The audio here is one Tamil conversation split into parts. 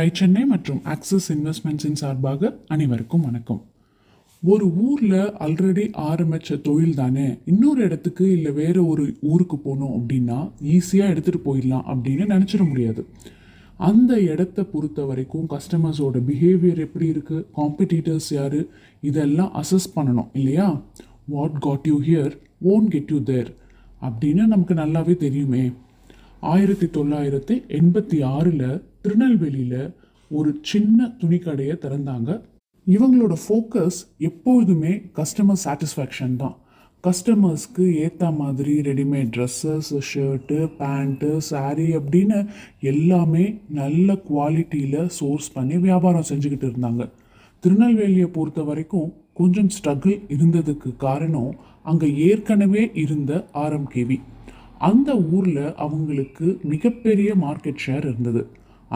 டை சென்னை மற்றும் ஆக்சிஸ் இன்வெஸ்ட்மெண்ட்ஸின் சார்பாக அனைவருக்கும் வணக்கம். ஒரு ஊரில் ஆல்ரெடி ஆரம்பித்த தொழில் தானே இன்னொரு இடத்துக்கு இல்லை வேறு ஒரு ஊருக்கு போகணும் அப்படின்னா ஈஸியாக எடுத்துகிட்டு போயிடலாம் அப்படின்னு நினச்சிட முடியாது. அந்த இடத்த பொறுத்த வரைக்கும் கஸ்டமர்ஸோட பிஹேவியர் எப்படி இருக்குது காம்படிட்டர்ஸ் யார் இதெல்லாம் அசஸ் பண்ணணும் இல்லையா? What got you here won't get you there அப்படின்னு நமக்கு நல்லாவே தெரியுமே. ஆயிரத்தி தொள்ளாயிரத்தி எண்பத்தி ஆறில் திருநெல்வேலியில் ஒரு சின்ன துணிக்கடையை திறந்தாங்க. இவங்களோட ஃபோக்கஸ் எப்பொழுதுமே கஸ்டமர் சாட்டிஸ்ஃபேக்ஷன் தான். கஸ்டமர்ஸ்க்கு ஏற்ற மாதிரி readymade dresses shirt pant sari அப்படின்னு எல்லாமே நல்ல குவாலிட்டியில் சோர்ஸ் பண்ணி வியாபாரம் செஞ்சுக்கிட்டு இருந்தாங்க. திருநெல்வேலியை பொறுத்த வரைக்கும் கொஞ்சம் ஸ்ட்ரகிள் இருந்ததுக்கு காரணம் அங்கே ஏற்கனவே இருந்த ஆர்எம்கேவி அந்த ஊரில் அவங்களுக்கு மிகப்பெரிய மார்க்கெட் ஷேர் இருந்தது.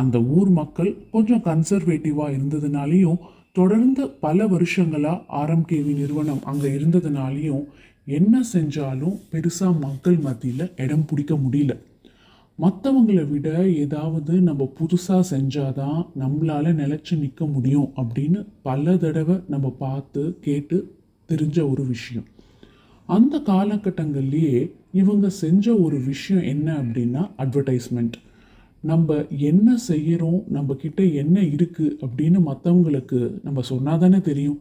அந்த ஊர் மக்கள் கொஞ்சம் கன்சர்வேட்டிவாக இருந்ததுனாலையும் தொடர்ந்து பல வருஷங்களாக ஆர்எம்கேவி நிறுவனம் அங்கே இருந்ததுனாலையும் என்ன செஞ்சாலும் பெருசாக மக்கள் மத்தியில் இடம் பிடிக்க முடியல. மற்றவங்களை விட ஏதாவது நம்ம புதுசாக செஞ்சாதான் நம்மளால் நிலச்சி நிற்க முடியும் அப்படின்னு பல தடவை நம்ம பார்த்து கேட்டு தெரிஞ்ச ஒரு விஷயம். அந்த காலகட்டங்கள்லேயே இவங்க செஞ்ச ஒரு விஷயம் என்ன அப்படின்னா அட்வர்டைஸ்மெண்ட் நம்ம என்ன செய்கிறோம் நம்ம கிட்ட என்ன இருக்குது அப்படின்னு மற்றவங்களுக்கு நம்ம சொன்னால் தானே தெரியும்.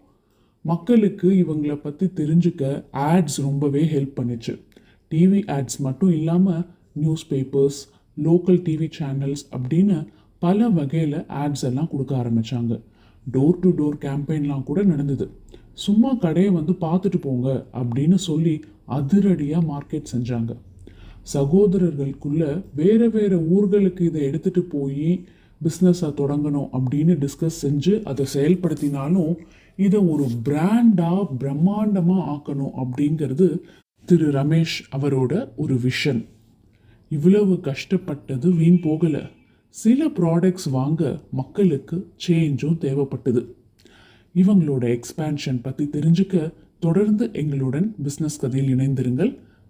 மக்களுக்கு இவங்களை பற்றி தெரிஞ்சுக்க ஆட்ஸ் ரொம்பவே ஹெல்ப் பண்ணுச்சு. டிவி ஆட்ஸ் மட்டும் இல்லாமல் news papers local TV channels அப்படின்னு பல வகையில் ஆட்ஸ் எல்லாம் கொடுக்க ஆரம்பித்தாங்க டோர் டு டோர் கேம்பெயின்லாம் கூட நடந்தது. சும்மா கடையை வந்து பார்த்துட்டு போங்க அப்படின்னு சொல்லி அதிரடியாக மார்க்கெட் செஞ்சாங்க. சகோதரர்களுக்குள்ள வேறு வேறு ஊர்களுக்கு இதை எடுத்துகிட்டு போய் பிஸ்னஸை தொடங்கணும் அப்படின்னு டிஸ்கஸ் செஞ்சு அதை செயல்படுத்தினாலும் இதை ஒரு பிராண்டாக பிரம்மாண்டமாக ஆக்கணும் அப்படிங்கிறது திரு ரமேஷ் அவரோட ஒரு விஷன் இவ்வளவு கஷ்டப்பட்டது வீண் போகலை. சில ப்ராடக்ட்ஸ் வாங்க மக்களுக்கு சேஞ்சும் தேவைப்பட்டது. இவங்களோட எக்ஸ்பேன்ஷன் பற்றி தெரிஞ்சுக்க தொடர்ந்து எங்களுடன் பிஸ்னஸ் கதையில் இணைந்திருங்கள்.